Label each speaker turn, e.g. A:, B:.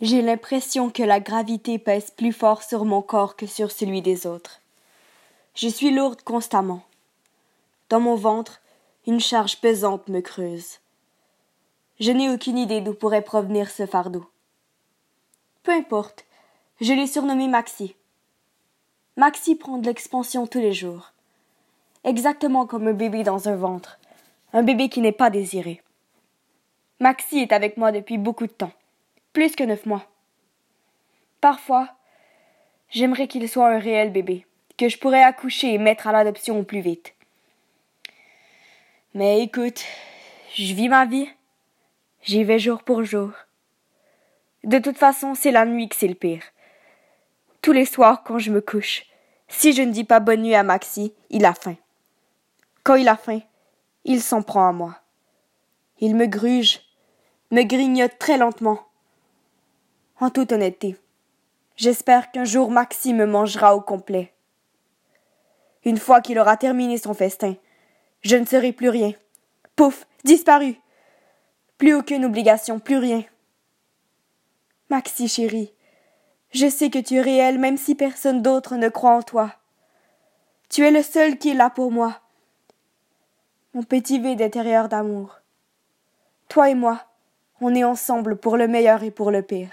A: J'ai l'impression que la gravité pèse plus fort sur mon corps que sur celui des autres. Je suis lourde constamment. Dans mon ventre, une charge pesante me creuse. Je n'ai aucune idée d'où pourrait provenir ce fardeau. Peu importe, je l'ai surnommé Maxi. Maxi prend de l'expansion tous les jours. Exactement comme un bébé dans un ventre, un bébé qui n'est pas désiré. Maxi est avec moi depuis beaucoup de temps, plus que neuf mois. Parfois, j'aimerais qu'il soit un réel bébé, que je pourrais accoucher et mettre à l'adoption au plus vite. Mais écoute, je vis ma vie. J'y vais jour pour jour. De toute façon, c'est la nuit que c'est le pire. Tous les soirs, quand je me couche, si je ne dis pas bonne nuit à Maxi, il a faim. Quand il a faim, il s'en prend à moi. Il me gruge, me grignote très lentement. En toute honnêteté, j'espère qu'un jour Maxi me mangera au complet. Une fois qu'il aura terminé son festin, je ne serai plus rien. Pouf, disparu. Plus aucune obligation, plus rien. Maxi chérie, je sais que tu es réel même si personne d'autre ne croit en toi. Tu es le seul qui est pour moi. Mon petit vide intérieur d'amour. Toi et moi, on est ensemble pour le meilleur et pour le pire.